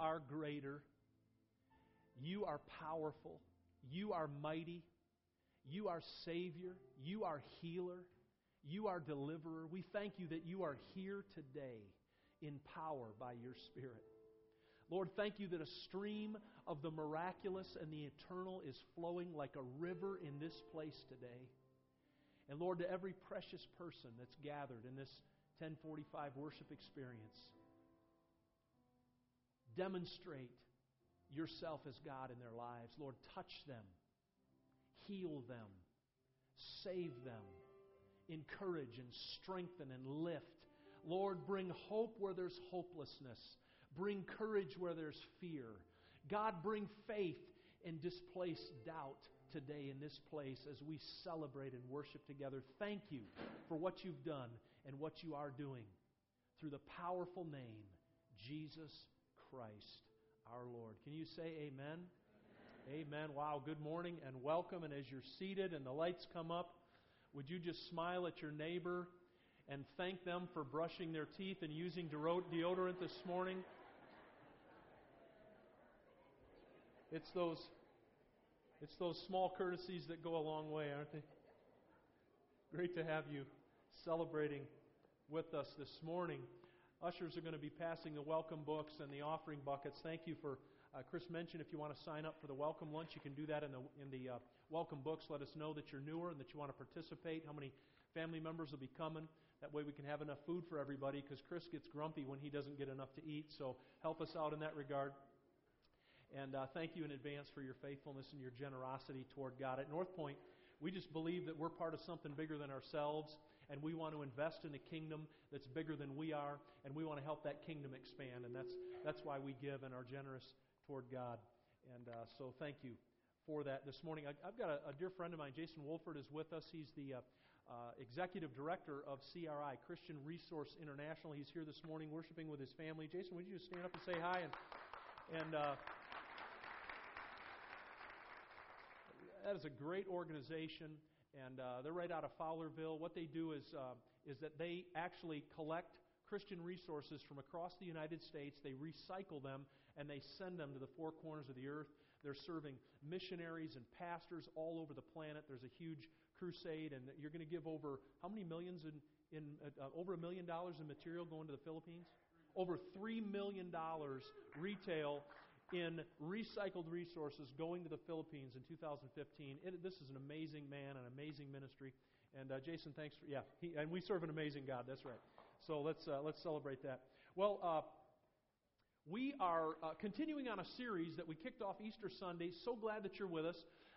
are greater. You are powerful. You are mighty. You are Savior. You are healer. You are deliverer. We thank you that you are here today in power by your Spirit. Lord, thank you that a stream of the miraculous and the eternal is flowing like a river in this place today. And Lord, to every precious person that's gathered in this 1045 worship experience, demonstrate yourself as God in their lives. Lord, touch them, heal them, save them, encourage and strengthen and lift. Lord, bring hope where there's hopelessness. Bring courage where there's fear. God, bring faith and displace doubt today in this place as we celebrate and worship together. Thank you for what you've done and what you are doing through the powerful name, Jesus Christ our Lord. Can you say amen? Amen. amen. Wow, good morning and welcome. And as you're seated and the lights come up, would you just smile at your neighbor and thank them for brushing their teeth and using deodorant this morning? It's those it's those small courtesies that go a long way, aren't they? Great to have you celebrating with us this morning. Ushers are going to be passing the welcome books and the offering buckets. Thank you for uh, Chris mentioned if you want to sign up for the welcome lunch, you can do that in the in the uh, welcome books. Let us know that you're newer and that you want to participate. How many family members will be coming? That way we can have enough food for everybody. Because Chris gets grumpy when he doesn't get enough to eat. So help us out in that regard. And uh, thank you in advance for your faithfulness and your generosity toward God. At Northpointe, we just believe that we're part of something bigger than ourselves and we want to invest in a kingdom that's bigger than we are, and we want to help that kingdom expand. And that's, that's why we give and are generous toward God. And uh, so thank you for that this morning. I, have got a, a, dear friend of mine, Jason Wolford, is with us. He's the uh, uh, executive director of CRI, Christian Resource International. He's here this morning worshiping with his family. Jason, would you just stand up and say hi? And, and uh, that is a great organization and uh, they're right out of Fowlerville. What they do is uh, is that they actually collect Christian resources from across the United States. They recycle them and they send them to the four corners of the earth. They're serving missionaries and pastors all over the planet. There's a huge crusade, and you're going to give over how many millions in, in uh, uh, over a million dollars in material going to the Philippines? Over three million dollars retail in recycled resources going to the Philippines in 2015. It, this is an amazing man, an amazing ministry. And uh, Jason, thanks for yeah. He, and we serve an amazing God. That's right. So let's uh, let's celebrate that. Well, uh, we are uh, continuing on a series that we kicked off Easter Sunday. So glad that you're with us.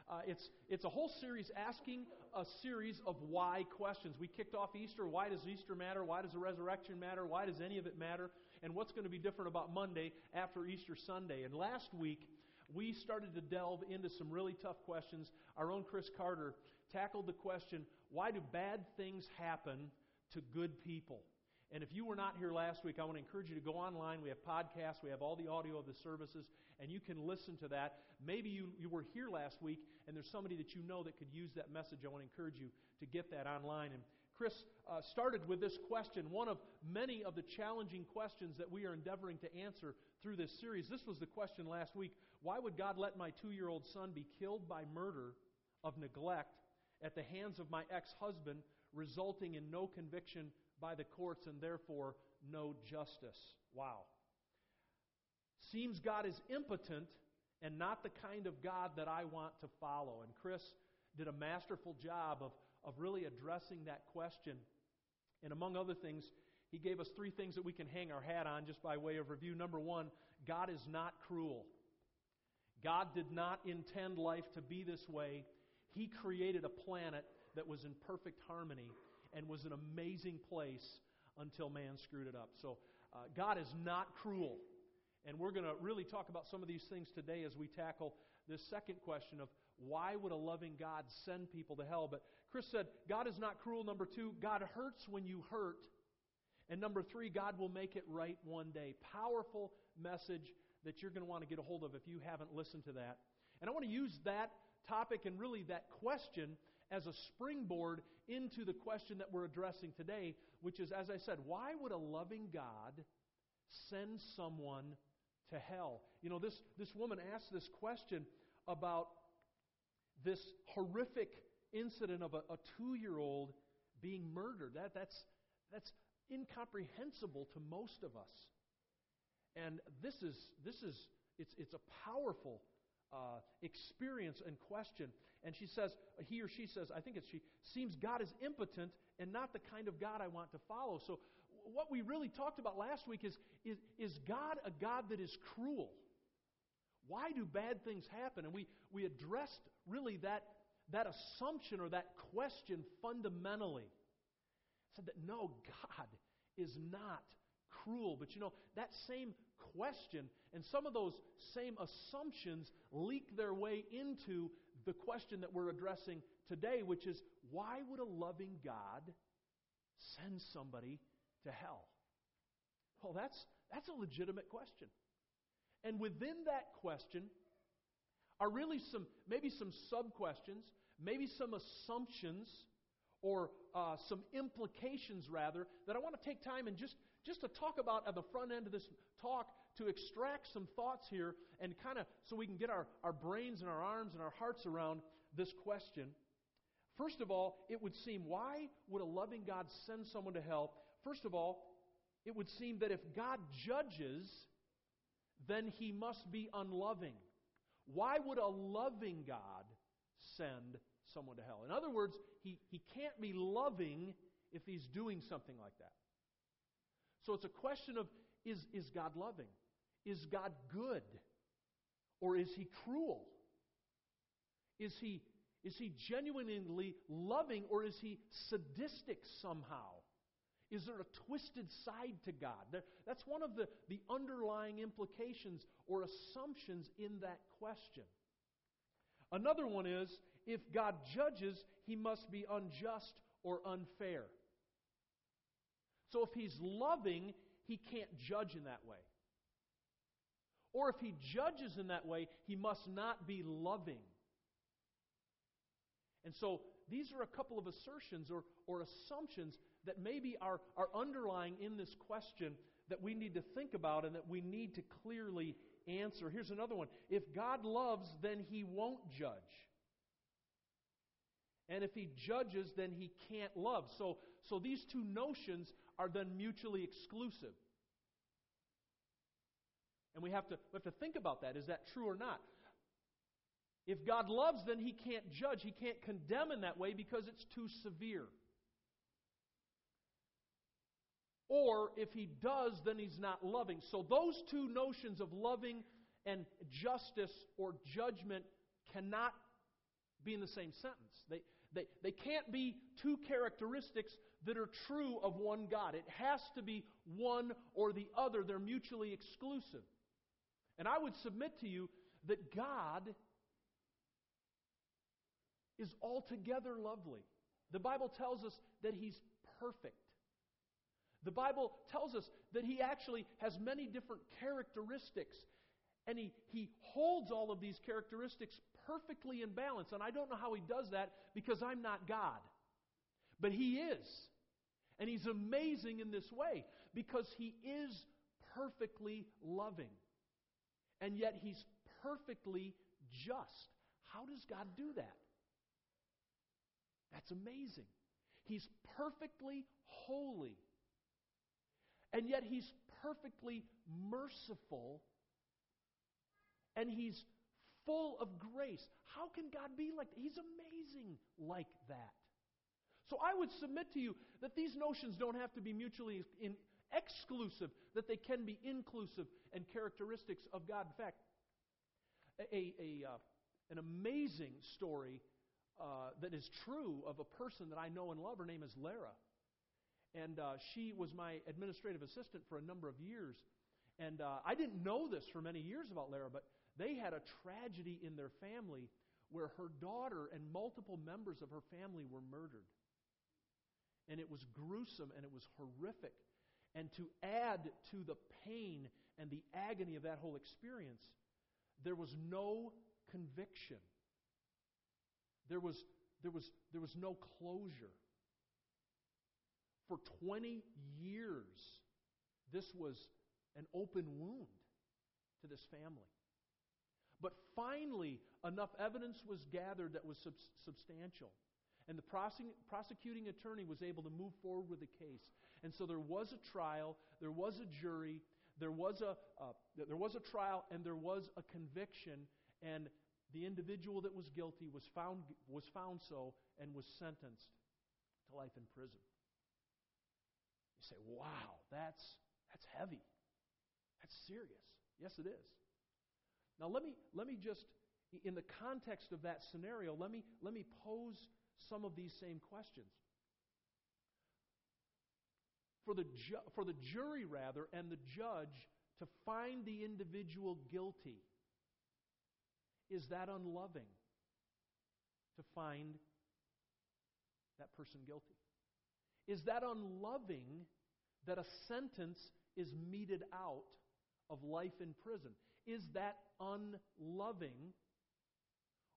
Uh, it's, it's a whole series asking a series of why questions. We kicked off Easter. Why does Easter matter? Why does the resurrection matter? Why does any of it matter? And what's going to be different about Monday after Easter Sunday? And last week, we started to delve into some really tough questions. Our own Chris Carter tackled the question why do bad things happen to good people? And if you were not here last week, I want to encourage you to go online. We have podcasts, we have all the audio of the services, and you can listen to that. Maybe you, you were here last week and there's somebody that you know that could use that message. I want to encourage you to get that online. And Chris uh, started with this question, one of many of the challenging questions that we are endeavoring to answer through this series. This was the question last week Why would God let my two year old son be killed by murder of neglect at the hands of my ex husband, resulting in no conviction by the courts and therefore no justice. Wow. Seems God is impotent and not the kind of God that I want to follow. And Chris did a masterful job of, of really addressing that question. And among other things, he gave us three things that we can hang our hat on just by way of review. Number one, God is not cruel. God did not intend life to be this way. He created a planet that was in perfect harmony and was an amazing place until man screwed it up. So, uh, God is not cruel. And we're going to really talk about some of these things today as we tackle this second question of why would a loving God send people to hell? But Chris said, God is not cruel. Number two, God hurts when you hurt. And number three, God will make it right one day. Powerful message that you're going to want to get a hold of if you haven't listened to that. And I want to use that topic and really that question as a springboard into the question that we're addressing today, which is, as I said, why would a loving God send someone to hell. You know, this, this woman asked this question about this horrific incident of a, a two year old being murdered. That, that's, that's incomprehensible to most of us. And this is, this is it's, it's a powerful uh, experience and question. And she says, he or she says, I think it's she, seems God is impotent and not the kind of God I want to follow. So, what we really talked about last week is, is, is God a God that is cruel? Why do bad things happen? And we, we addressed really that, that assumption or that question fundamentally. Said that no, God is not cruel. But you know, that same question and some of those same assumptions leak their way into the question that we're addressing today, which is why would a loving God send somebody to hell? Well, that's, that's a legitimate question. And within that question are really some, maybe some sub questions, maybe some assumptions, or uh, some implications, rather, that I want to take time and just, just to talk about at the front end of this talk to extract some thoughts here and kind of so we can get our, our brains and our arms and our hearts around this question. First of all, it would seem why would a loving God send someone to hell? First of all, it would seem that if God judges, then he must be unloving. Why would a loving God send someone to hell? In other words, he, he can't be loving if he's doing something like that. So it's a question of is, is God loving? Is God good? Or is he cruel? Is he, is he genuinely loving or is he sadistic somehow? Is there a twisted side to God? That's one of the, the underlying implications or assumptions in that question. Another one is if God judges, he must be unjust or unfair. So if he's loving, he can't judge in that way. Or if he judges in that way, he must not be loving. And so these are a couple of assertions or, or assumptions that maybe are, are underlying in this question that we need to think about and that we need to clearly answer. Here's another one. If God loves, then he won't judge. And if he judges, then he can't love. So, so these two notions are then mutually exclusive. And we have to, we have to think about that. Is that true or not? If God loves, then He can't judge. He can't condemn in that way because it's too severe. Or if He does, then He's not loving. So those two notions of loving and justice or judgment cannot be in the same sentence. They, they, they can't be two characteristics that are true of one God. It has to be one or the other. They're mutually exclusive. And I would submit to you that God is altogether lovely. The Bible tells us that He's perfect. The Bible tells us that He actually has many different characteristics. And he, he holds all of these characteristics perfectly in balance. And I don't know how He does that because I'm not God. But He is. And He's amazing in this way because He is perfectly loving and yet he's perfectly just. How does God do that? That's amazing. He's perfectly holy, and yet he's perfectly merciful, and he's full of grace. How can God be like that? He's amazing like that. So I would submit to you that these notions don't have to be mutually in, exclusive, that they can be inclusive and characteristics of God. In fact, a, a, uh, an amazing story uh, that is true of a person that I know and love. Her name is Lara. And uh, she was my administrative assistant for a number of years. And uh, I didn't know this for many years about Lara, but they had a tragedy in their family where her daughter and multiple members of her family were murdered. And it was gruesome and it was horrific. And to add to the pain and the agony of that whole experience, there was no conviction. There was, there was, there was no closure. For 20 years, this was an open wound. to this family. But finally, enough evidence was gathered that was sub- substantial. And the prosecuting attorney was able to move forward with the case. And so there was a trial, there was a jury, there was a, uh, there was a trial, and there was a conviction. And the individual that was guilty was found, was found so and was sentenced to life in prison. You say, wow, that's, that's heavy. That's serious. Yes, it is. Now, let me, let me just, in the context of that scenario, let me, let me pose some of these same questions. For the, ju- for the jury, rather, and the judge to find the individual guilty, is that unloving to find that person guilty? Is that unloving that a sentence is meted out of life in prison? Is that unloving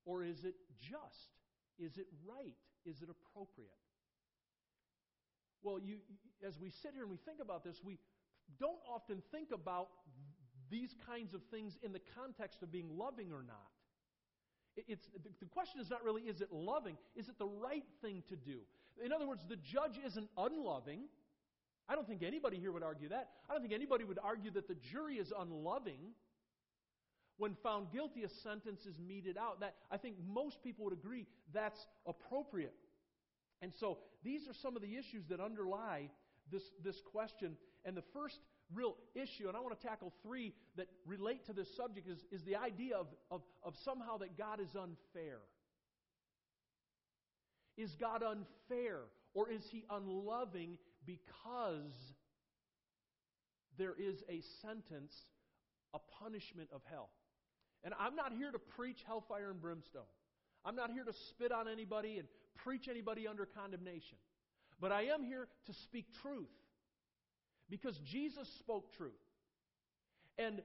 or is it just? Is it right? Is it appropriate? Well, you, as we sit here and we think about this, we don't often think about these kinds of things in the context of being loving or not. It's, the question is not really, is it loving? Is it the right thing to do? In other words, the judge isn't unloving. I don't think anybody here would argue that. I don't think anybody would argue that the jury is unloving. When found guilty, a sentence is meted out. That I think most people would agree that's appropriate. And so these are some of the issues that underlie this, this question. And the first real issue, and I want to tackle three that relate to this subject, is, is the idea of, of, of somehow that God is unfair. Is God unfair? Or is he unloving because there is a sentence, a punishment of hell? And I'm not here to preach hellfire and brimstone. I'm not here to spit on anybody and preach anybody under condemnation. But I am here to speak truth. Because Jesus spoke truth. And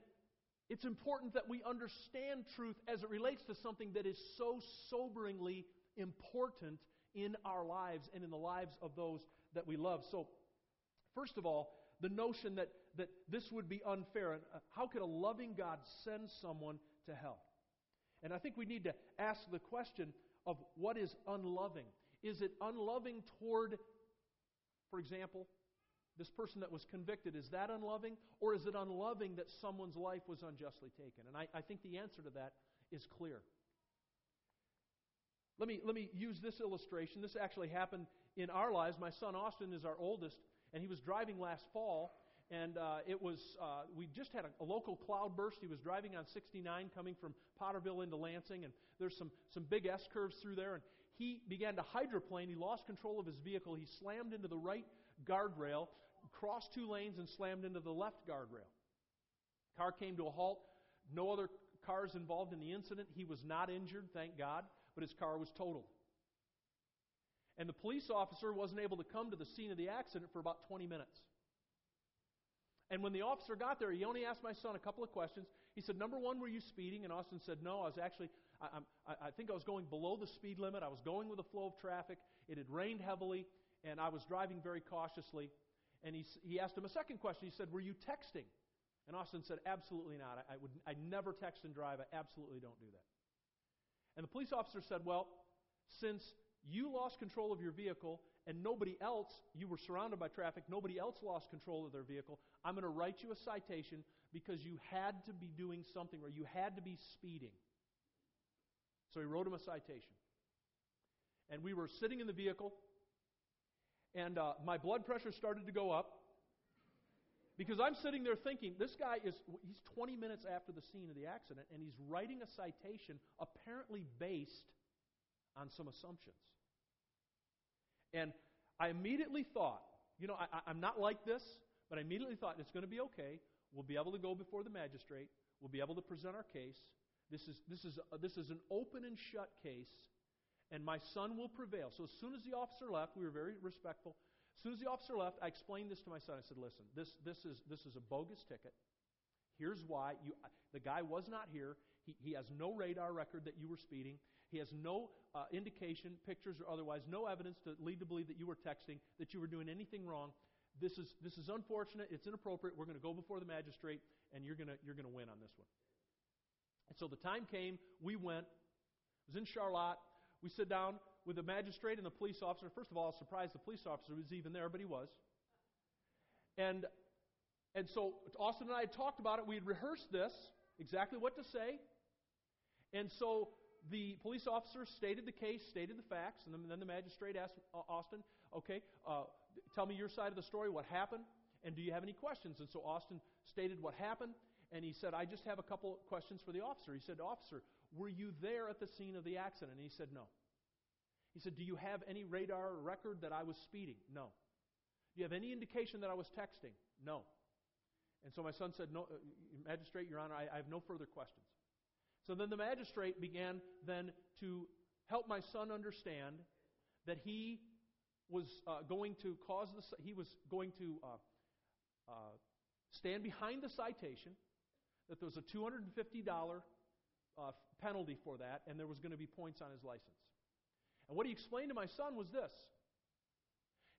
it's important that we understand truth as it relates to something that is so soberingly important in our lives and in the lives of those that we love. So, first of all, the notion that, that this would be unfair. Uh, how could a loving God send someone to hell? And I think we need to ask the question of what is unloving. Is it unloving toward, for example, this person that was convicted? Is that unloving? Or is it unloving that someone's life was unjustly taken? And I, I think the answer to that is clear. Let me, let me use this illustration. This actually happened in our lives. My son Austin is our oldest, and he was driving last fall, and uh, it was uh, we just had a, a local cloudburst. He was driving on 69 coming from Potterville into Lansing, and there's some, some big S curves through there, and he began to hydroplane. He lost control of his vehicle. He slammed into the right guardrail, crossed two lanes, and slammed into the left guardrail. Car came to a halt. No other cars involved in the incident. He was not injured, thank God but his car was totaled. And the police officer wasn't able to come to the scene of the accident for about 20 minutes. And when the officer got there, he only asked my son a couple of questions. He said, Number one, were you speeding? And Austin said, No, I was actually, I, I, I think I was going below the speed limit. I was going with the flow of traffic. It had rained heavily, and I was driving very cautiously. And he, he asked him a second question. He said, Were you texting? And Austin said, Absolutely not. I, I would I never text and drive. I absolutely don't do that. And the police officer said, Well, since you lost control of your vehicle and nobody else, you were surrounded by traffic, nobody else lost control of their vehicle, I'm going to write you a citation because you had to be doing something or you had to be speeding. So he wrote him a citation. And we were sitting in the vehicle, and uh, my blood pressure started to go up. Because I'm sitting there thinking, this guy is, he's 20 minutes after the scene of the accident, and he's writing a citation apparently based on some assumptions. And I immediately thought, you know, I, am not like this, but I immediately thought it's going to be okay. We'll be able to go before the magistrate. We'll be able to present our case. This is, this is, this is an open and shut case, and my son will prevail. So as soon as the officer left, we were very respectful. Soon as the officer left, I explained this to my son. I said, listen, this, this, is, this is a bogus ticket. Here's why. You, the guy was not here. He, he has no radar record that you were speeding. He has no uh, indication, pictures or otherwise, no evidence to lead to believe that you were texting, that you were doing anything wrong. this is, this is unfortunate. It's inappropriate. We're going to go before the magistrate, and you're going you're to win on this one. And so the time came. We went. It was in Charlotte. We sit down with the magistrate and the police officer. First of all, I was surprised the police officer was even there, but he was. And, and so Austin and I had talked about it. We had rehearsed this, exactly what to say. And so the police officer stated the case, stated the facts, and then, the magistrate asked uh, Austin, okay, uh, tell me your side of the story, what happened, and do you have any questions? And so Austin stated what happened, and he said, I just have a couple questions for the officer. He said, Officer, were you there at the scene of the accident? And he said, No. He said, Do you have any radar record that I was speeding? No. Do you have any indication that I was texting? No. And so my son said, No, uh, Magistrate, Your Honor, I, I have no further questions. So then the magistrate began then to help my son understand that he was uh, going to cause the, he was going to uh, uh, stand behind the citation, that there was a $250 uh, penalty for that, and there was going to be points on his license. And what he explained to my son was this.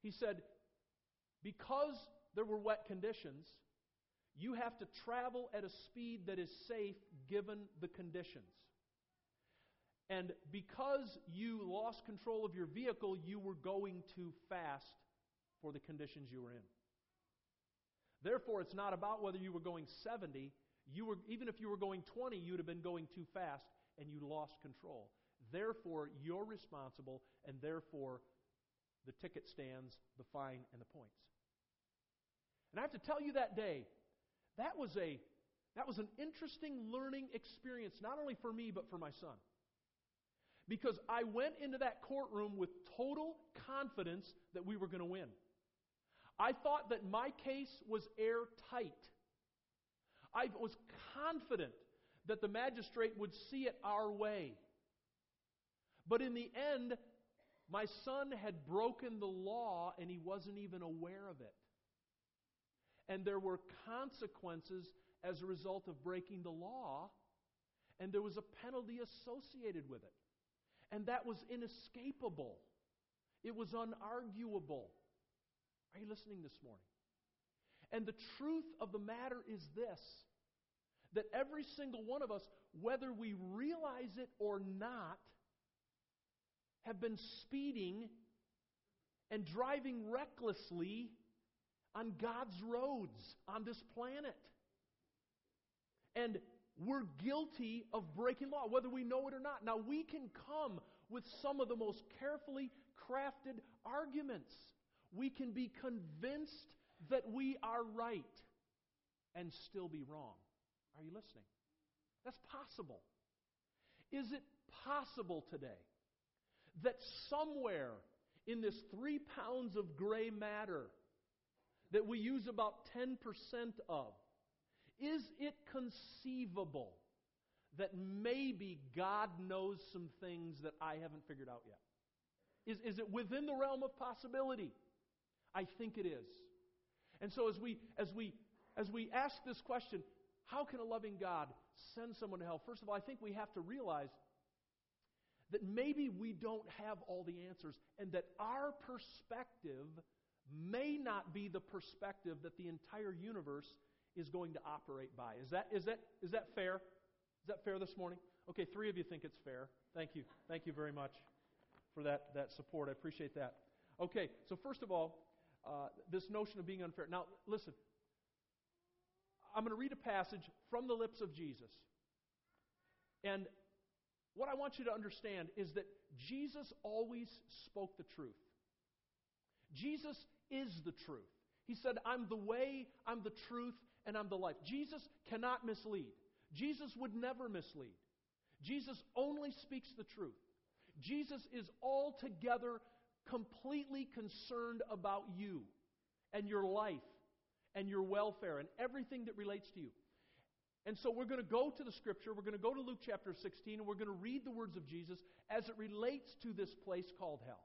He said, because there were wet conditions, you have to travel at a speed that is safe given the conditions. And because you lost control of your vehicle, you were going too fast for the conditions you were in. Therefore, it's not about whether you were going 70. You were, even if you were going 20, you'd have been going too fast and you lost control. Therefore, you're responsible, and therefore, the ticket stands, the fine, and the points. And I have to tell you that day, that was a that was an interesting learning experience, not only for me, but for my son. Because I went into that courtroom with total confidence that we were going to win. I thought that my case was airtight. I was confident that the magistrate would see it our way. But in the end, my son had broken the law and he wasn't even aware of it. And there were consequences as a result of breaking the law, and there was a penalty associated with it. And that was inescapable, it was unarguable. Are you listening this morning? And the truth of the matter is this that every single one of us, whether we realize it or not, have been speeding and driving recklessly on God's roads on this planet. And we're guilty of breaking law, whether we know it or not. Now, we can come with some of the most carefully crafted arguments. We can be convinced that we are right and still be wrong. Are you listening? That's possible. Is it possible today that somewhere in this three pounds of gray matter that we use about 10% of, is it conceivable that maybe God knows some things that I haven't figured out yet? Is, is it within the realm of possibility? I think it is. And so as we as we as we ask this question, how can a loving God send someone to hell? First of all, I think we have to realize that maybe we don't have all the answers and that our perspective may not be the perspective that the entire universe is going to operate by. Is that, is that, is that fair? Is that fair this morning? Okay, three of you think it's fair. Thank you. Thank you very much for that, that support. I appreciate that. Okay, so first of all, uh, this notion of being unfair. Now, listen. I'm going to read a passage from the lips of Jesus. And what I want you to understand is that Jesus always spoke the truth. Jesus is the truth. He said, I'm the way, I'm the truth, and I'm the life. Jesus cannot mislead. Jesus would never mislead. Jesus only speaks the truth. Jesus is altogether completely concerned about you and your life and your welfare and everything that relates to you. And so we're going to go to the scripture. We're going to go to Luke chapter 16 and we're going to read the words of Jesus as it relates to this place called hell.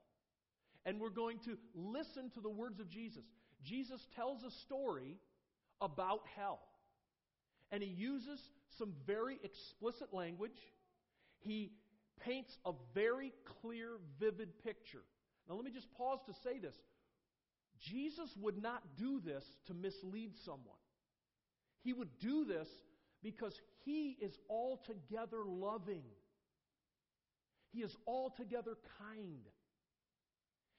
And we're going to listen to the words of Jesus. Jesus tells a story about hell. And he uses some very explicit language. He paints a very clear, vivid picture. Now, let me just pause to say this. Jesus would not do this to mislead someone. He would do this because He is altogether loving. He is altogether kind.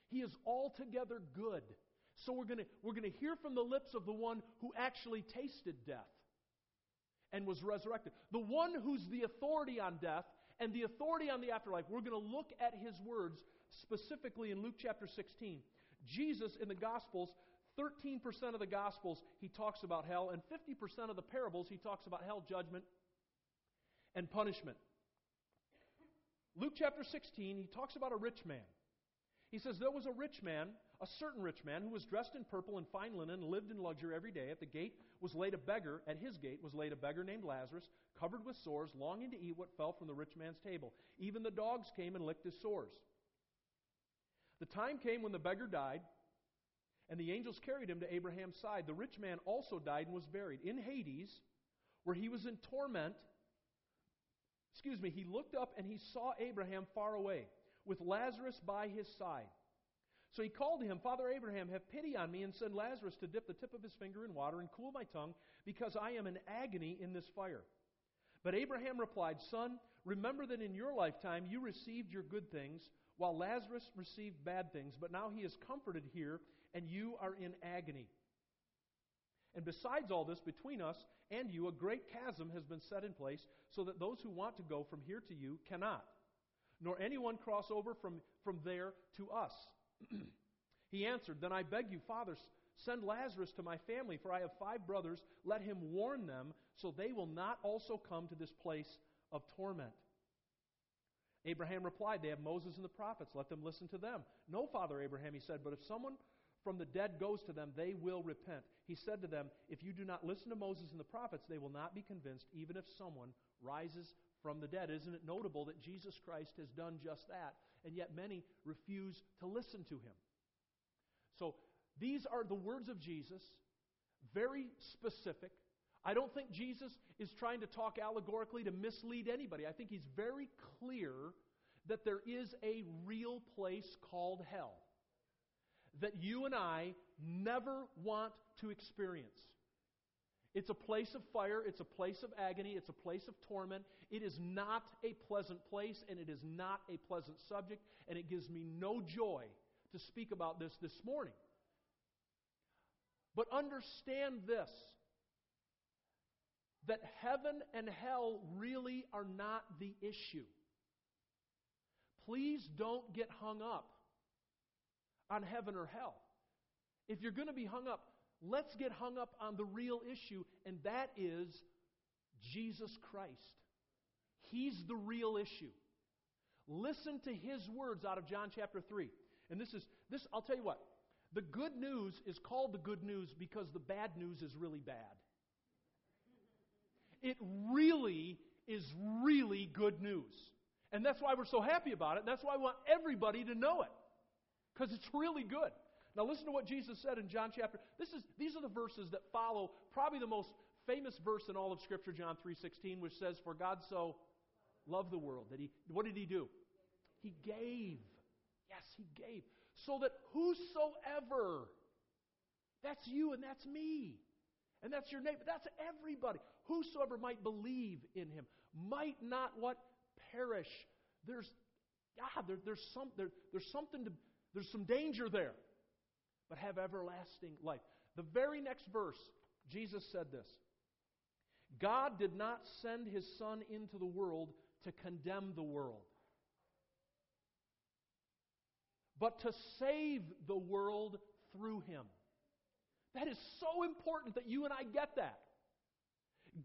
He is altogether good. So we're going we're going to hear from the lips of the one who actually tasted death and was resurrected. The one who's the authority on death and the authority on the afterlife. We're going to look at his words specifically in Luke chapter 16. Jesus in the Gospels, 13% of the Gospels, he talks about hell, and 50% of the parables, he talks about hell, judgment, and punishment. Luke chapter 16, he talks about a rich man. He says, There was a rich man, a certain rich man, who was dressed in purple and fine linen lived in luxury every day. At the gate was laid a beggar, at his gate was laid a beggar named Lazarus, covered with sores, longing to eat what fell from the rich man's table. Even the dogs came and licked his sores. The time came when the beggar died, and the angels carried him to Abraham's side. The rich man also died and was buried in Hades, where he was in torment. Excuse me, he looked up and he saw Abraham far away, with Lazarus by his side. So he called to him, Father Abraham, have pity on me and send Lazarus to dip the tip of his finger in water and cool my tongue, because I am in agony in this fire. But Abraham replied, Son, remember that in your lifetime you received your good things, while Lazarus received bad things, but now he is comforted here, and you are in agony. And besides all this, between us and you, a great chasm has been set in place, so that those who want to go from here to you cannot, nor anyone cross over from, from there to us. he answered, Then I beg you, Father, send Lazarus to my family, for I have five brothers. Let him warn them, so they will not also come to this place of torment. Abraham replied, They have Moses and the prophets. Let them listen to them. No, Father Abraham, he said, but if someone from the dead goes to them, they will repent. He said to them, If you do not listen to Moses and the prophets, they will not be convinced, even if someone rises from the dead. Isn't it notable that Jesus Christ has done just that, and yet many refuse to listen to him? So, these are the words of Jesus, very specific. I don't think Jesus is trying to talk allegorically to mislead anybody. I think he's very clear that there is a real place called hell that you and I never want to experience. It's a place of fire, it's a place of agony, it's a place of torment. It is not a pleasant place, and it is not a pleasant subject, and it gives me no joy to speak about this this morning. But understand this that heaven and hell really are not the issue. Please don't get hung up on heaven or hell. If you're going to be hung up, let's get hung up on the real issue, and that is Jesus Christ. He's the real issue. Listen to his words out of John chapter 3. And this is this I'll tell you what. The good news is called the good news because the bad news is really bad. It really is really good news. And that's why we're so happy about it. That's why I want everybody to know it because it's really good. Now listen to what Jesus said in John chapter. This is these are the verses that follow probably the most famous verse in all of Scripture, John 3:16, which says, "For God so loved the world that he what did he do? He gave. Yes, he gave. So that whosoever that's you and that's me. And that's your neighbor. That's everybody. Whosoever might believe in him might not what perish. There's God, there, there's some there, there's something to there's some danger there, but have everlasting life. The very next verse, Jesus said this God did not send his Son into the world to condemn the world, but to save the world through him. That is so important that you and I get that.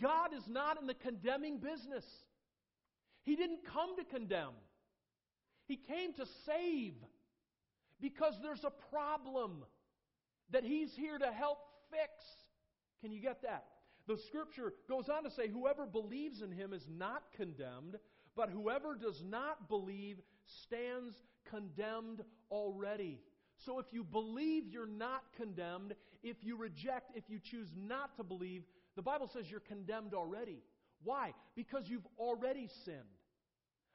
God is not in the condemning business. He didn't come to condemn. He came to save because there's a problem that He's here to help fix. Can you get that? The scripture goes on to say, Whoever believes in Him is not condemned, but whoever does not believe stands condemned already. So if you believe you're not condemned, if you reject, if you choose not to believe, the Bible says you're condemned already. Why? Because you've already sinned.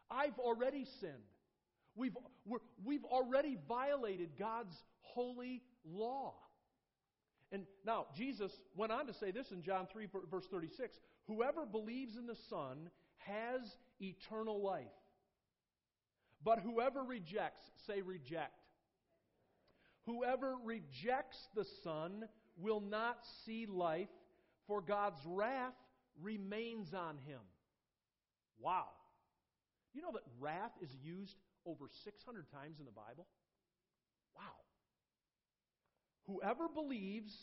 I've already sinned. We've, we have already violated God's holy law. And now, Jesus went on to say this in John 3, verse 36 Whoever believes in the Son has eternal life. But whoever rejects, say reject. Whoever rejects the Son will not see life, for God's wrath remains on him. Wow. You know that wrath is used over 600 times in the Bible? Wow. Whoever believes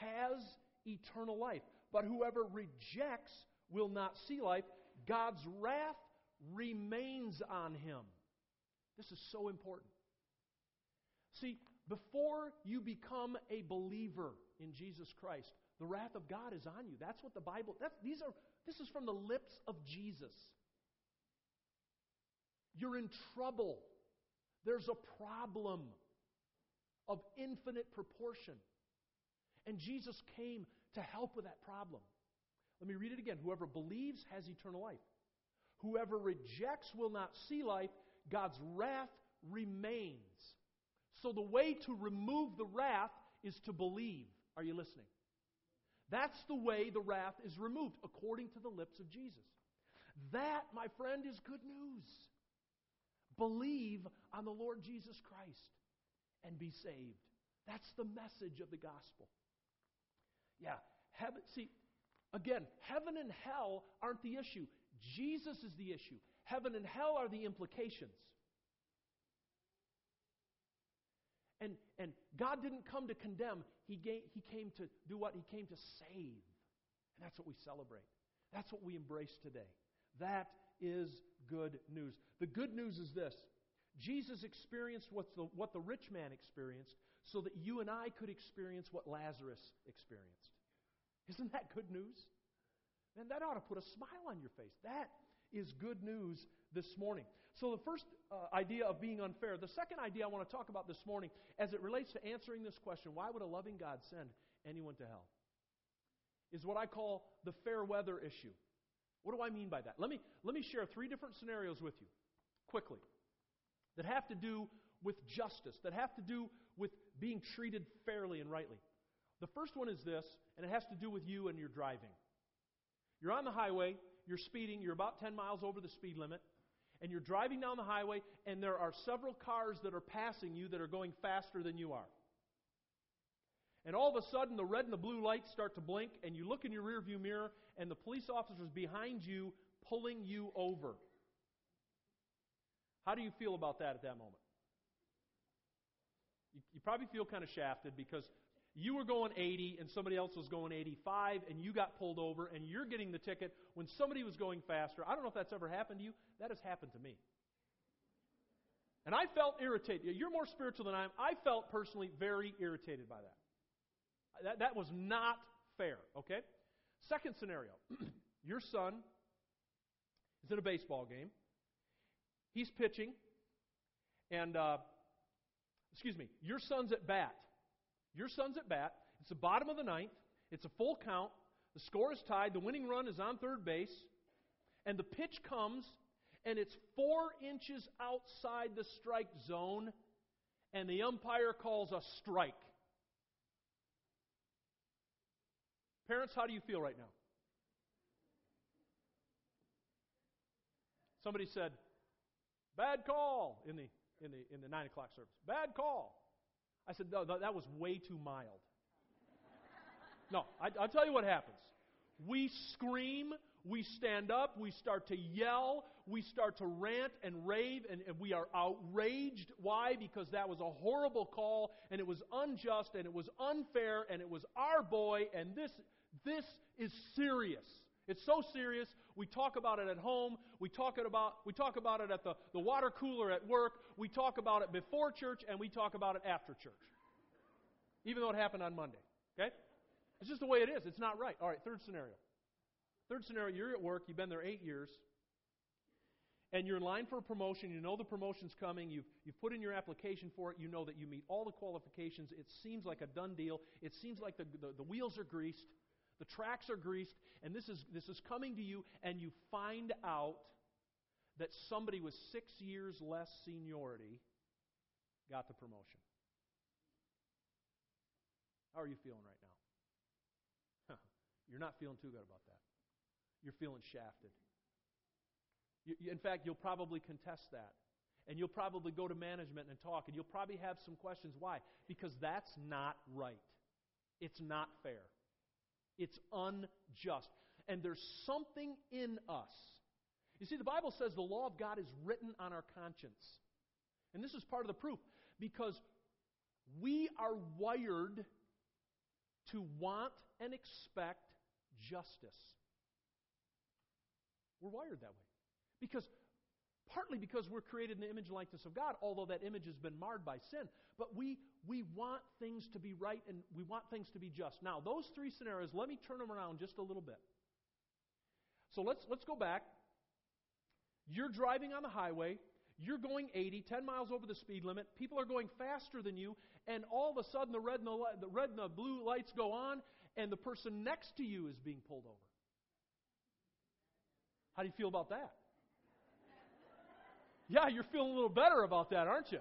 has eternal life, but whoever rejects will not see life. God's wrath remains on him. This is so important. See, before you become a believer in Jesus Christ, the wrath of God is on you. That's what the Bible. That's, these are. This is from the lips of Jesus. You're in trouble. There's a problem of infinite proportion. And Jesus came to help with that problem. Let me read it again. Whoever believes has eternal life. Whoever rejects will not see life. God's wrath remains. So the way to remove the wrath is to believe. Are you listening? That's the way the wrath is removed, according to the lips of Jesus. That, my friend, is good news. Believe on the Lord Jesus Christ and be saved. That's the message of the gospel. Yeah, heaven, see, again, heaven and hell aren't the issue. Jesus is the issue. Heaven and hell are the implications. And, and God didn't come to condemn, he, gave, he came to do what? He came to save. And that's what we celebrate. That's what we embrace today. That is good news. The good news is this Jesus experienced what the, what the rich man experienced so that you and I could experience what Lazarus experienced. Isn't that good news? And that ought to put a smile on your face. That is good news this morning. So, the first uh, idea of being unfair. The second idea I want to talk about this morning, as it relates to answering this question why would a loving God send anyone to hell? Is what I call the fair weather issue. What do I mean by that? Let me, let me share three different scenarios with you quickly that have to do with justice, that have to do with being treated fairly and rightly. The first one is this, and it has to do with you and your driving. You're on the highway, you're speeding, you're about 10 miles over the speed limit, and you're driving down the highway, and there are several cars that are passing you that are going faster than you are. And all of a sudden, the red and the blue lights start to blink, and you look in your rearview mirror, and the police officer's behind you pulling you over. How do you feel about that at that moment? You, you probably feel kind of shafted because you were going 80 and somebody else was going 85 and you got pulled over and you're getting the ticket when somebody was going faster. I don't know if that's ever happened to you. That has happened to me. And I felt irritated. You're more spiritual than I am. I felt personally very irritated by that. That, that was not fair, okay? Second scenario your son is in a baseball game, he's pitching, and, uh, excuse me, your son's at bat. Your son's at bat. It's the bottom of the ninth. It's a full count. The score is tied. The winning run is on third base. And the pitch comes, and it's four inches outside the strike zone, and the umpire calls a strike. Parents, how do you feel right now? Somebody said, bad call in the, in the, in the 9 o'clock service. Bad call. I said, no, that was way too mild. No, I, I'll tell you what happens. We scream, we stand up, we start to yell, we start to rant and rave, and, and, we are outraged. Why? Because that was a horrible call, and it was unjust, and it was unfair, and it was our boy, and this, this is serious. It's so serious. We talk about it at home. We talk, it about, we talk about it at the, the water cooler at work. We talk about it before church, and we talk about it after church. Even though it happened on Monday. Okay? It's just the way it is. It's not right. All right, third scenario. Third scenario, you're at work, you've been there eight years, and you're in line for a promotion, you know the promotion's coming, you've, you've put in your application for it, you know that you meet all the qualifications, it seems like a done deal, it seems like the, the, the wheels are greased, the tracks are greased, and this is, this is coming to you, and you find out that somebody with six years less seniority got the promotion. How are you feeling right now? You're not feeling too good about that. You're feeling shafted. You, you, in fact, you'll probably contest that. And you'll probably go to management and talk, and you'll probably have some questions. Why? Because that's not right. It's not fair. It's unjust. And there's something in us. You see, the Bible says the law of God is written on our conscience. And this is part of the proof because we are wired to want and expect justice. We're wired that way. Because partly because we're created in the image and likeness of God, although that image has been marred by sin, but we we want things to be right and we want things to be just. Now, those three scenarios, let me turn them around just a little bit. So let's let's go back. You're driving on the highway, you're going 80, 10 miles over the speed limit. People are going faster than you, and all of a sudden the red and the, the red and the blue lights go on, and the person next to you is being pulled over. How do you feel about that? Yeah, you're feeling a little better about that, aren't you?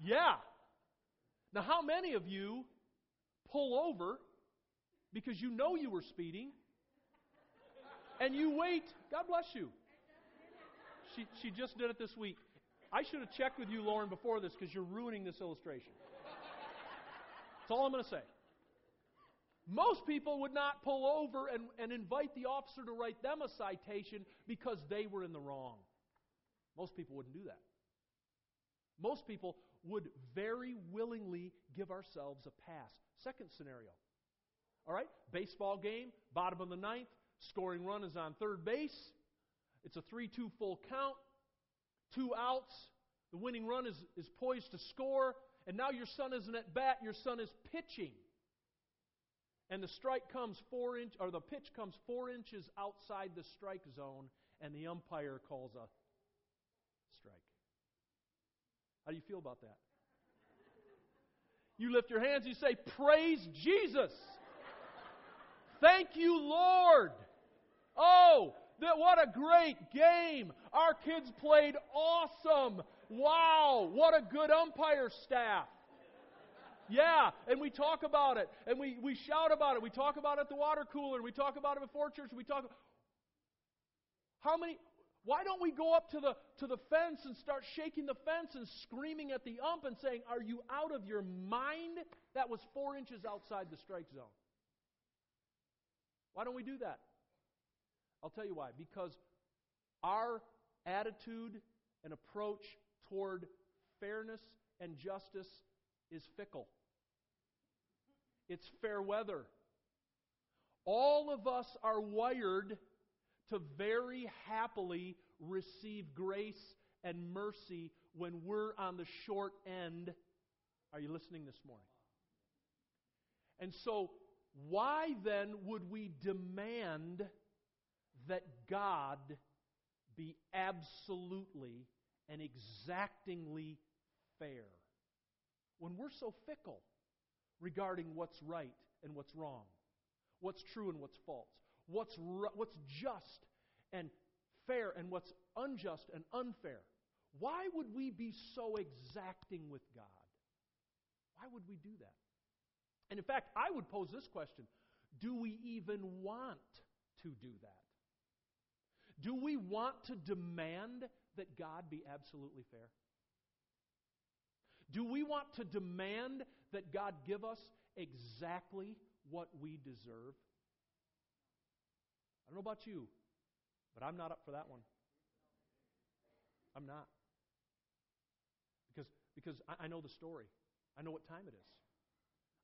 Yeah. Now, how many of you pull over because you know you were speeding and you wait? God bless you. She, she just did it this week. I should have checked with you, Lauren, before this because you're ruining this illustration. That's all I'm going to say. Most people would not pull over and, and invite the officer to write them a citation because they were in the wrong. Most people wouldn't do that. Most people would very willingly give ourselves a pass. Second scenario. All right? Baseball game, bottom of the ninth, scoring run is on third base. It's a 3 2 full count, two outs. The winning run is, is poised to score, and now your son isn't at bat, your son is pitching. And the strike comes four inch or the pitch comes four inches outside the strike zone, and the umpire calls a strike. How do you feel about that? You lift your hands, you say, Praise Jesus! Thank you, Lord! Oh, that what a great game! Our kids played awesome! Wow, what a good umpire staff! Yeah, and we talk about it, and we, we shout about it. We talk about it at the water cooler, we talk about it before church, we talk. How many? Why don't we go up to the, to the fence and start shaking the fence and screaming at the ump and saying, Are you out of your mind? That was four inches outside the strike zone. Why don't we do that? I'll tell you why. Because our attitude and approach toward fairness and justice is fickle, it's fair weather. All of us are wired to very happily receive grace and mercy when we're on the short end. Are you listening this morning? And so, why then would we demand that God be absolutely and exactingly fair when we're so fickle regarding what's right and what's wrong, what's true and what's false? What's, what's just and fair and what's unjust and unfair. Why would we be so exacting with God? Why would we do that? And in fact, I would pose this question Do we even want to do that? Do we want to demand that God be absolutely fair? Do we want to demand that God give us exactly what we deserve? I don't know about you, but I'm not up for that one. I'm not. Because, because I, I know the story. I know what time it is.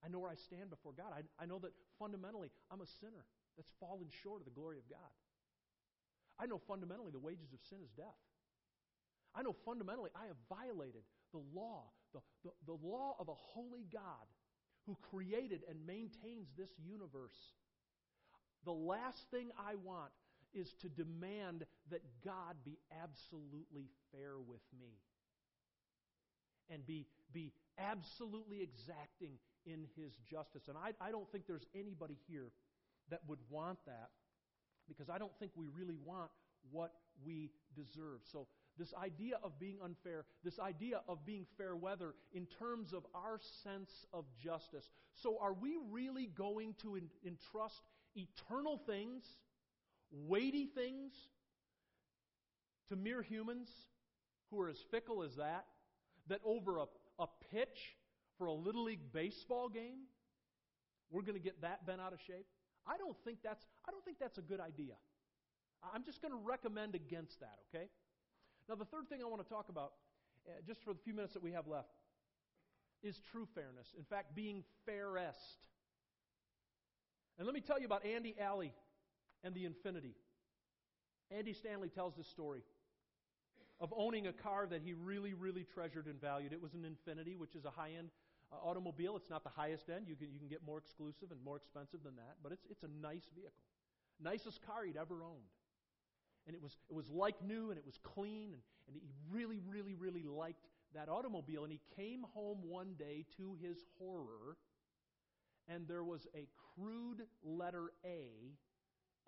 I know where I stand before God. I, I know that fundamentally I'm a sinner that's fallen short of the glory of God. I know fundamentally the wages of sin is death. I know fundamentally I have violated the law, the, the, the law of a holy God who created and maintains this universe the last thing I want is to demand that God be absolutely fair with me and be, be absolutely exacting in his justice. And I, I don't think there's anybody here that would want that because I don't think we really want what we deserve. So, this idea of being unfair, this idea of being fair weather in terms of our sense of justice. So, are we really going to entrust eternal things, weighty things, to mere humans who are as fickle as that? That over a, a pitch for a Little League baseball game, we're going to get that bent out of shape? I don't think that's, I don't think that's a good idea. I'm just going to recommend against that, okay? Now, the third thing I want to talk about, uh, just for the few minutes that we have left, is true fairness. In fact, being fairest. And let me tell you about Andy Allie and the Infiniti. Andy Stanley tells this story of owning a car that he really, really treasured and valued. It was an Infiniti, which is a high end uh, automobile. It's not the highest end. You can, you can get more exclusive and more expensive than that, but it's, it's a nice vehicle. Nicest car he'd ever owned and it was, it was like new and it was clean, and, and he really, really, really liked that automobile. And he came home one day to his horror, and there was a crude letter A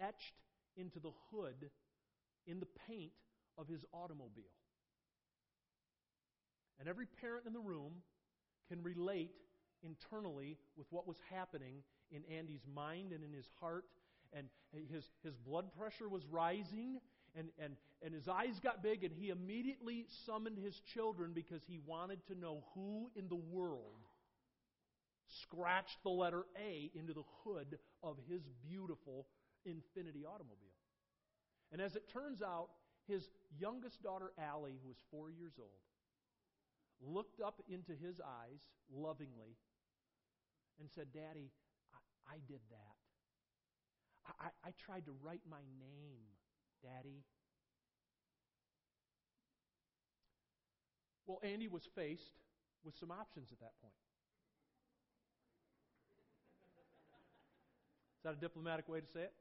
etched into the hood in the paint of his automobile. And every parent in the room can relate internally with what was happening in Andy's mind and in his heart and his, his blood pressure was rising, and, and, and his eyes got big, and he immediately summoned his children because he wanted to know who in the world scratched the letter A into the hood of his beautiful Infiniti automobile. And as it turns out, his youngest daughter, Allie, who was four years old, looked up into his eyes lovingly and said, Daddy, I, I did that. I, I tried to write my name, Daddy. Well, Andy was faced with some options at that point. Is that a diplomatic way to say it?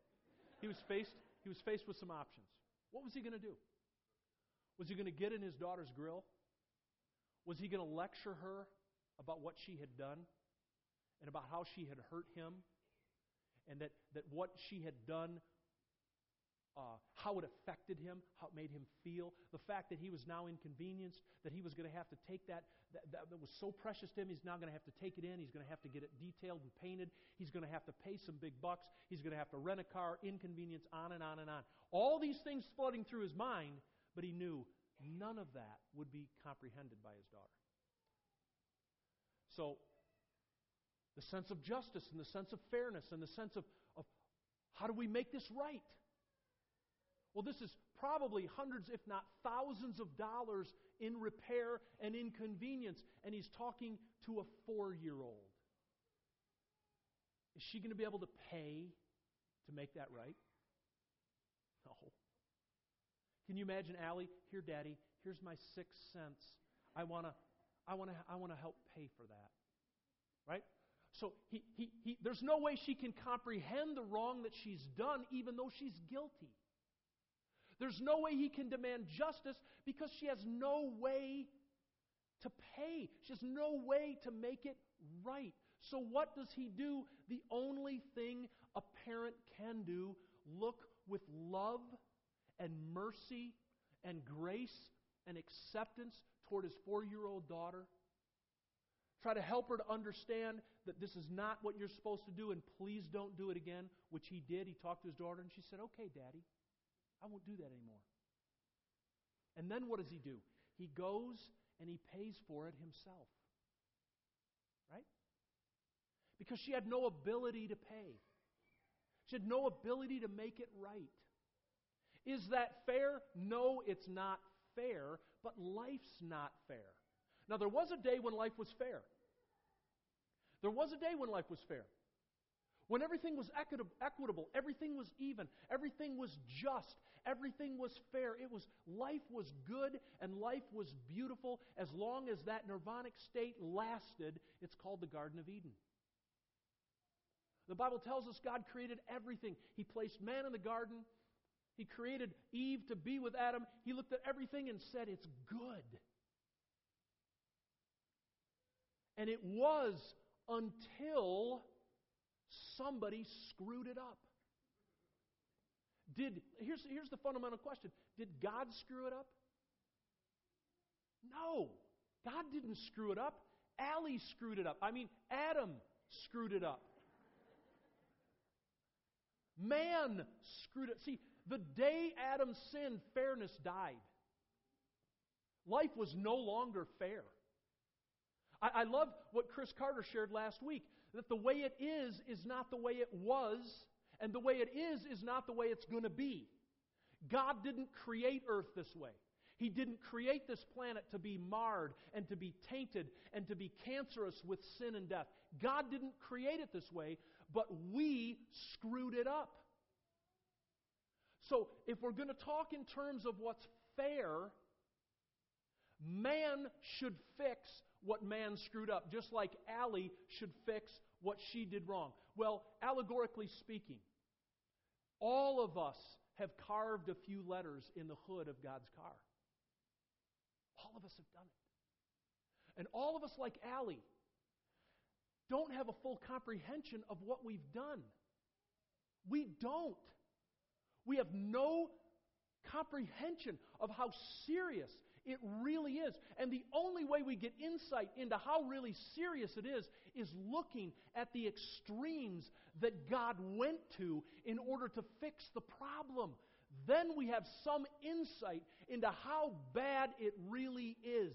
He was faced, he was faced with some options. What was he going to do? Was he going to get in his daughter's grill? Was he going to lecture her about what she had done and about how she had hurt him and that, that what she had done, uh, how it affected him, how it made him feel, the fact that he was now inconvenienced, that he was going to have to take that, that, that, that was so precious to him, he's now going to have to take it in, he's going to have to get it detailed and painted, he's going to have to pay some big bucks, he's going to have to rent a car, inconvenience, on and on and on. All these things flooding through his mind, but he knew none of that would be comprehended by his daughter. So the sense of justice and the sense of fairness and the sense of, of how do we make this right? Well, this is probably hundreds, if not thousands, of dollars in repair and inconvenience. And he's talking to a four year old. Is she going to be able to pay to make that right? No. Can you imagine Allie? Here, Daddy, here's my six cents. I want to I wanna, I wanna help pay for that. Right? So he, he, he, there's no way she can comprehend the wrong that she's done, even though she's guilty. There's no way he can demand justice because she has no way to pay. She has no way to make it right. So, what does he do? The only thing a parent can do look with love and mercy and grace and acceptance toward his four year old daughter Try to help her to understand that this is not what you're supposed to do and please don't do it again, which he did. He talked to his daughter and she said, Okay, Daddy, I won't do that anymore. And then what does he do? He goes and he pays for it himself. Right? Because she had no ability to pay, she had no ability to make it right. Is that fair? No, it's not fair, but life's not fair. Now, there was a day when life was fair. There was a day when life was fair. When everything was equitable, everything was even, everything was just, everything was fair. It was life was good and life was beautiful as long as that nirvanic state lasted. It's called the Garden of Eden. The Bible tells us God created everything. He placed man in the garden. He created Eve to be with Adam. He looked at everything and said, It's good. And it was until somebody screwed it up. Did here's here's the fundamental question. Did God screw it up? No. God didn't screw it up. Allie screwed it up. I mean, Adam screwed it up. Man screwed it. See, the day Adam sinned, fairness died. Life was no longer fair. I, I love what Chris Carter shared last week that the way it is is not the way it was, and the way it is is not the way it's going to be. God didn't create earth this way. He didn't create this planet to be marred and to be tainted and to be cancerous with sin and death. God didn't create it this way, but we screwed it up. So, if we're going to talk in terms of what's fair, man should fix what man screwed up, just like Allie should fix what she did wrong. Well, allegorically speaking, all of us have carved a few letters in the hood of God's car. All of us have done it. And all of us, like Allie, don't have a full comprehension of what we've done. We don't. We have no comprehension of how serious it really is. And the only way we get insight into how really serious it is is looking at the extremes that God went to in order to fix the problem. Then we have some insight into how bad it really is.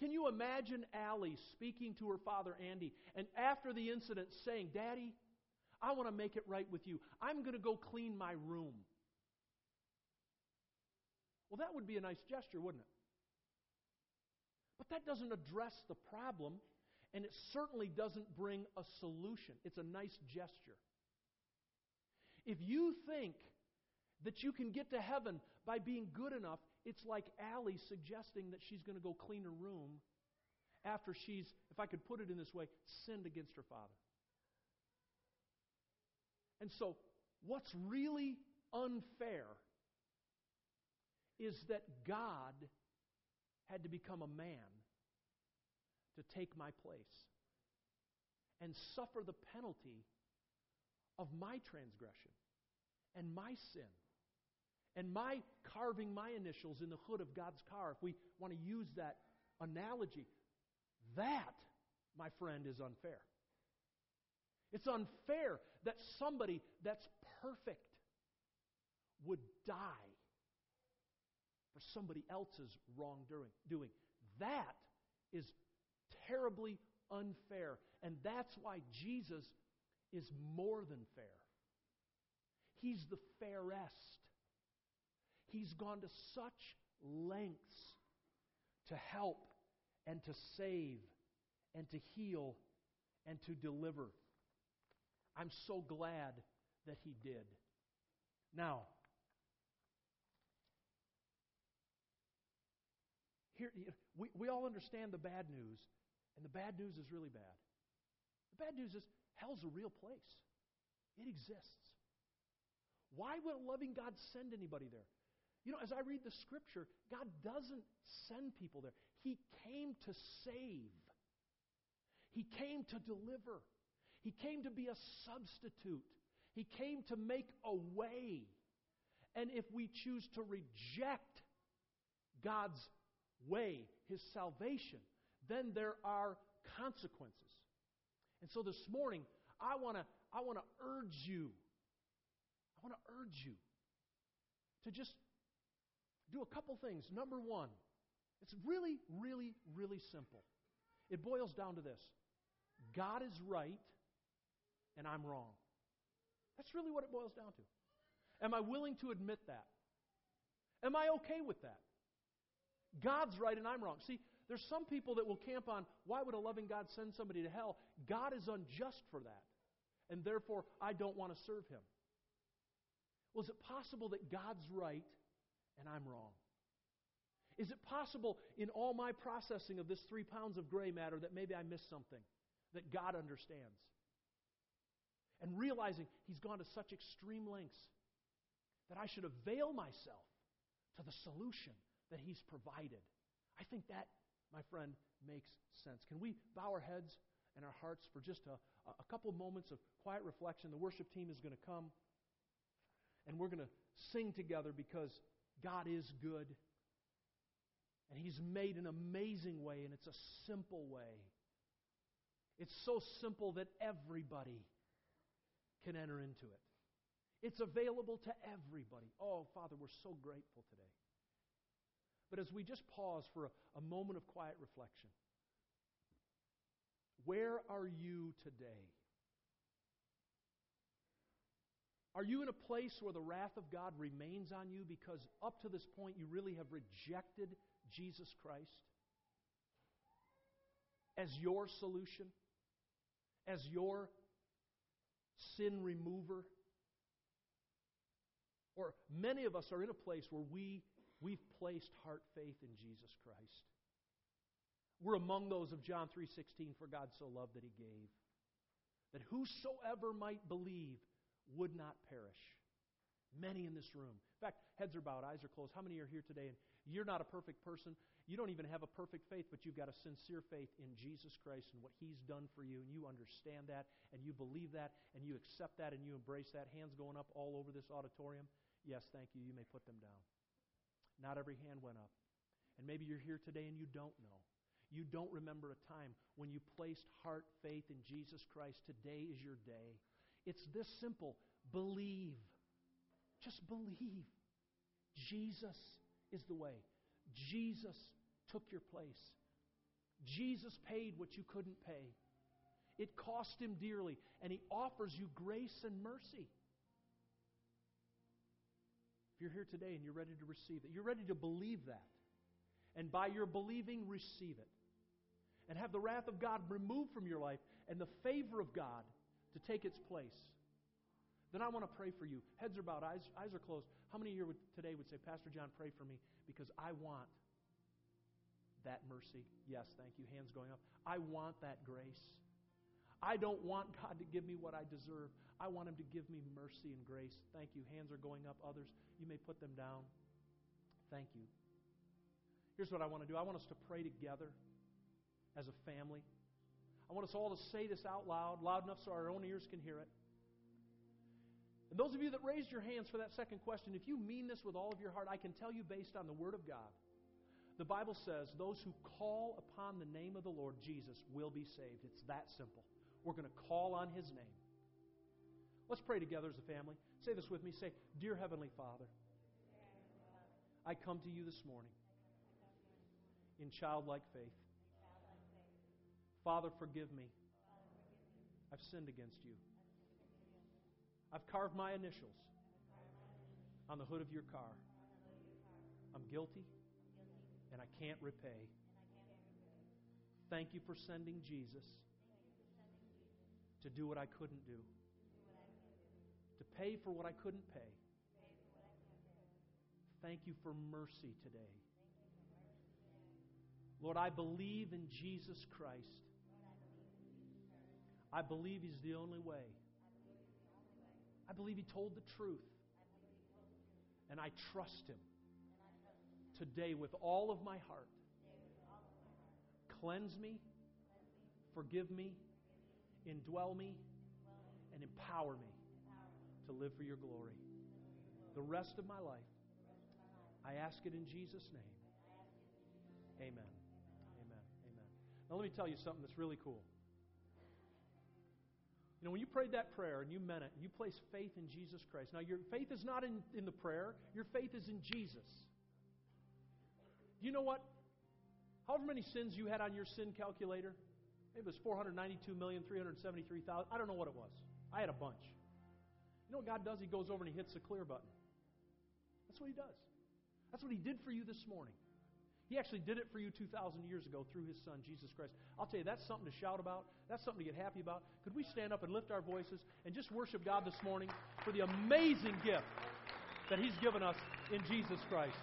Can you imagine Allie speaking to her father Andy and after the incident saying, Daddy, I want to make it right with you. I'm going to go clean my room. Well, that would be a nice gesture, wouldn't it? But that doesn't address the problem, and it certainly doesn't bring a solution. It's a nice gesture. If you think that you can get to heaven by being good enough, it's like Allie suggesting that she's going to go clean her room after she's, if I could put it in this way, sinned against her father. And so, what's really unfair is that God had to become a man to take my place and suffer the penalty of my transgression and my sin and my carving my initials in the hood of God's car, if we want to use that analogy, that, my friend, is unfair. It's unfair that somebody that's perfect would die for somebody else's wrongdoing. Doing. That is terribly unfair. And that's why Jesus is more than fair. He's the fairest. He's gone to such lengths to help and to save and to heal and to deliver. I'm so glad that he did. Now, here we, we all understand the bad news, and the bad news is really bad. The bad news is hell's a real place. It exists. Why would a loving God send anybody there? You know, as I read the scripture, God doesn't send people there. He came to save. He came to deliver. He came to be a substitute. He came to make a way. And if we choose to reject God's way, His salvation, then there are consequences. And so this morning, I want to I want to urge you. I want to urge you to just do a couple things. Number one, it's really, really, really simple. It boils down to this God is right, and I'm wrong. That's really what it boils down to. Am I willing to admit that? Am I okay with that? God's right and I'm wrong. See, there's some people that will camp on why would a loving God send somebody to hell? God is unjust for that. And therefore, I don't want to serve him. Well, is it possible that God's right and I'm wrong? Is it possible in all my processing of this three pounds of gray matter that maybe I missed something that God understands? And realizing He's gone to such extreme lengths that I should avail myself to the solution that He's provided. I think that, my friend, makes sense. Can we bow our heads and our hearts for just a, a couple moments of quiet reflection. The worship team is going to come, and we're going to sing together because God is good. And He's made an amazing way, and it's a simple way. It's so simple that everybody can enter into it. It's available to everybody. Oh, Father, we're so grateful today. But as we just pause for a, a moment of quiet reflection, where are you today? Are you in a place where the wrath of God remains on you because up to this point you really have rejected Jesus Christ as your solution, as your sin remover? Or many of us are in a place where we, we've placed heart faith in Jesus Christ. We're among those of John 3:16 for God so loved that he gave that whosoever might believe would not perish. Many in this room. In fact, heads are bowed, eyes are closed. How many are here today and you're not a perfect person? You don't even have a perfect faith, but you've got a sincere faith in Jesus Christ and what He's done for you, and you understand that, and you believe that, and you accept that, and you embrace that. Hands going up all over this auditorium. Yes, thank you. You may put them down. Not every hand went up. And maybe you're here today and you don't know. You don't remember a time when you placed heart faith in Jesus Christ. Today is your day. It's this simple believe. Just believe. Jesus is the way. Jesus took your place. Jesus paid what you couldn't pay. It cost him dearly, and he offers you grace and mercy. You're here today and you're ready to receive it, you're ready to believe that. And by your believing, receive it. And have the wrath of God removed from your life and the favor of God to take its place then I want to pray for you. Heads are bowed, eyes, eyes are closed. How many here would, today would say, Pastor John, pray for me because I want that mercy? Yes, thank you. Hands going up. I want that grace. I don't want God to give me what I deserve. I want Him to give me mercy and grace. Thank you. Hands are going up. Others, you may put them down. Thank you. Here's what I want to do I want us to pray together as a family. I want us all to say this out loud, loud enough so our own ears can hear it. And those of you that raised your hands for that second question, if you mean this with all of your heart, I can tell you based on the Word of God. The Bible says those who call upon the name of the Lord Jesus will be saved. It's that simple. We're going to call on His name. Let's pray together as a family. Say this with me. Say, Dear Heavenly Father, I come to you this morning in childlike faith. Father, forgive me. I've sinned against you. I've carved my initials on the hood of your car. I'm guilty and I can't repay. Thank you for sending Jesus to do what I couldn't do, pay for what I couldn't pay. Thank you for mercy today. Lord, I believe in Jesus Christ. I believe He's the only way. I believe he told the truth. And I trust him today with all of my heart. Cleanse me, forgive me, indwell me, and empower me to live for your glory. The rest of my life, I ask it in Jesus' name. Amen. Amen. Amen. Now, let me tell you something that's really cool. You know, when you prayed that prayer and you meant it, you placed faith in Jesus Christ. Now, your faith is not in, in the prayer, your faith is in Jesus. Do you know what? However many sins you had on your sin calculator, maybe it was 492,373,000. I don't know what it was. I had a bunch. Know what God does? He goes over and he hits the clear button. That's what he does. That's what he did for you this morning. He actually did it for you 2,000 years ago through his son, Jesus Christ. I'll tell you, that's something to shout about. That's something to get happy about. Could we stand up and lift our voices and just worship God this morning for the amazing gift that he's given us in Jesus Christ?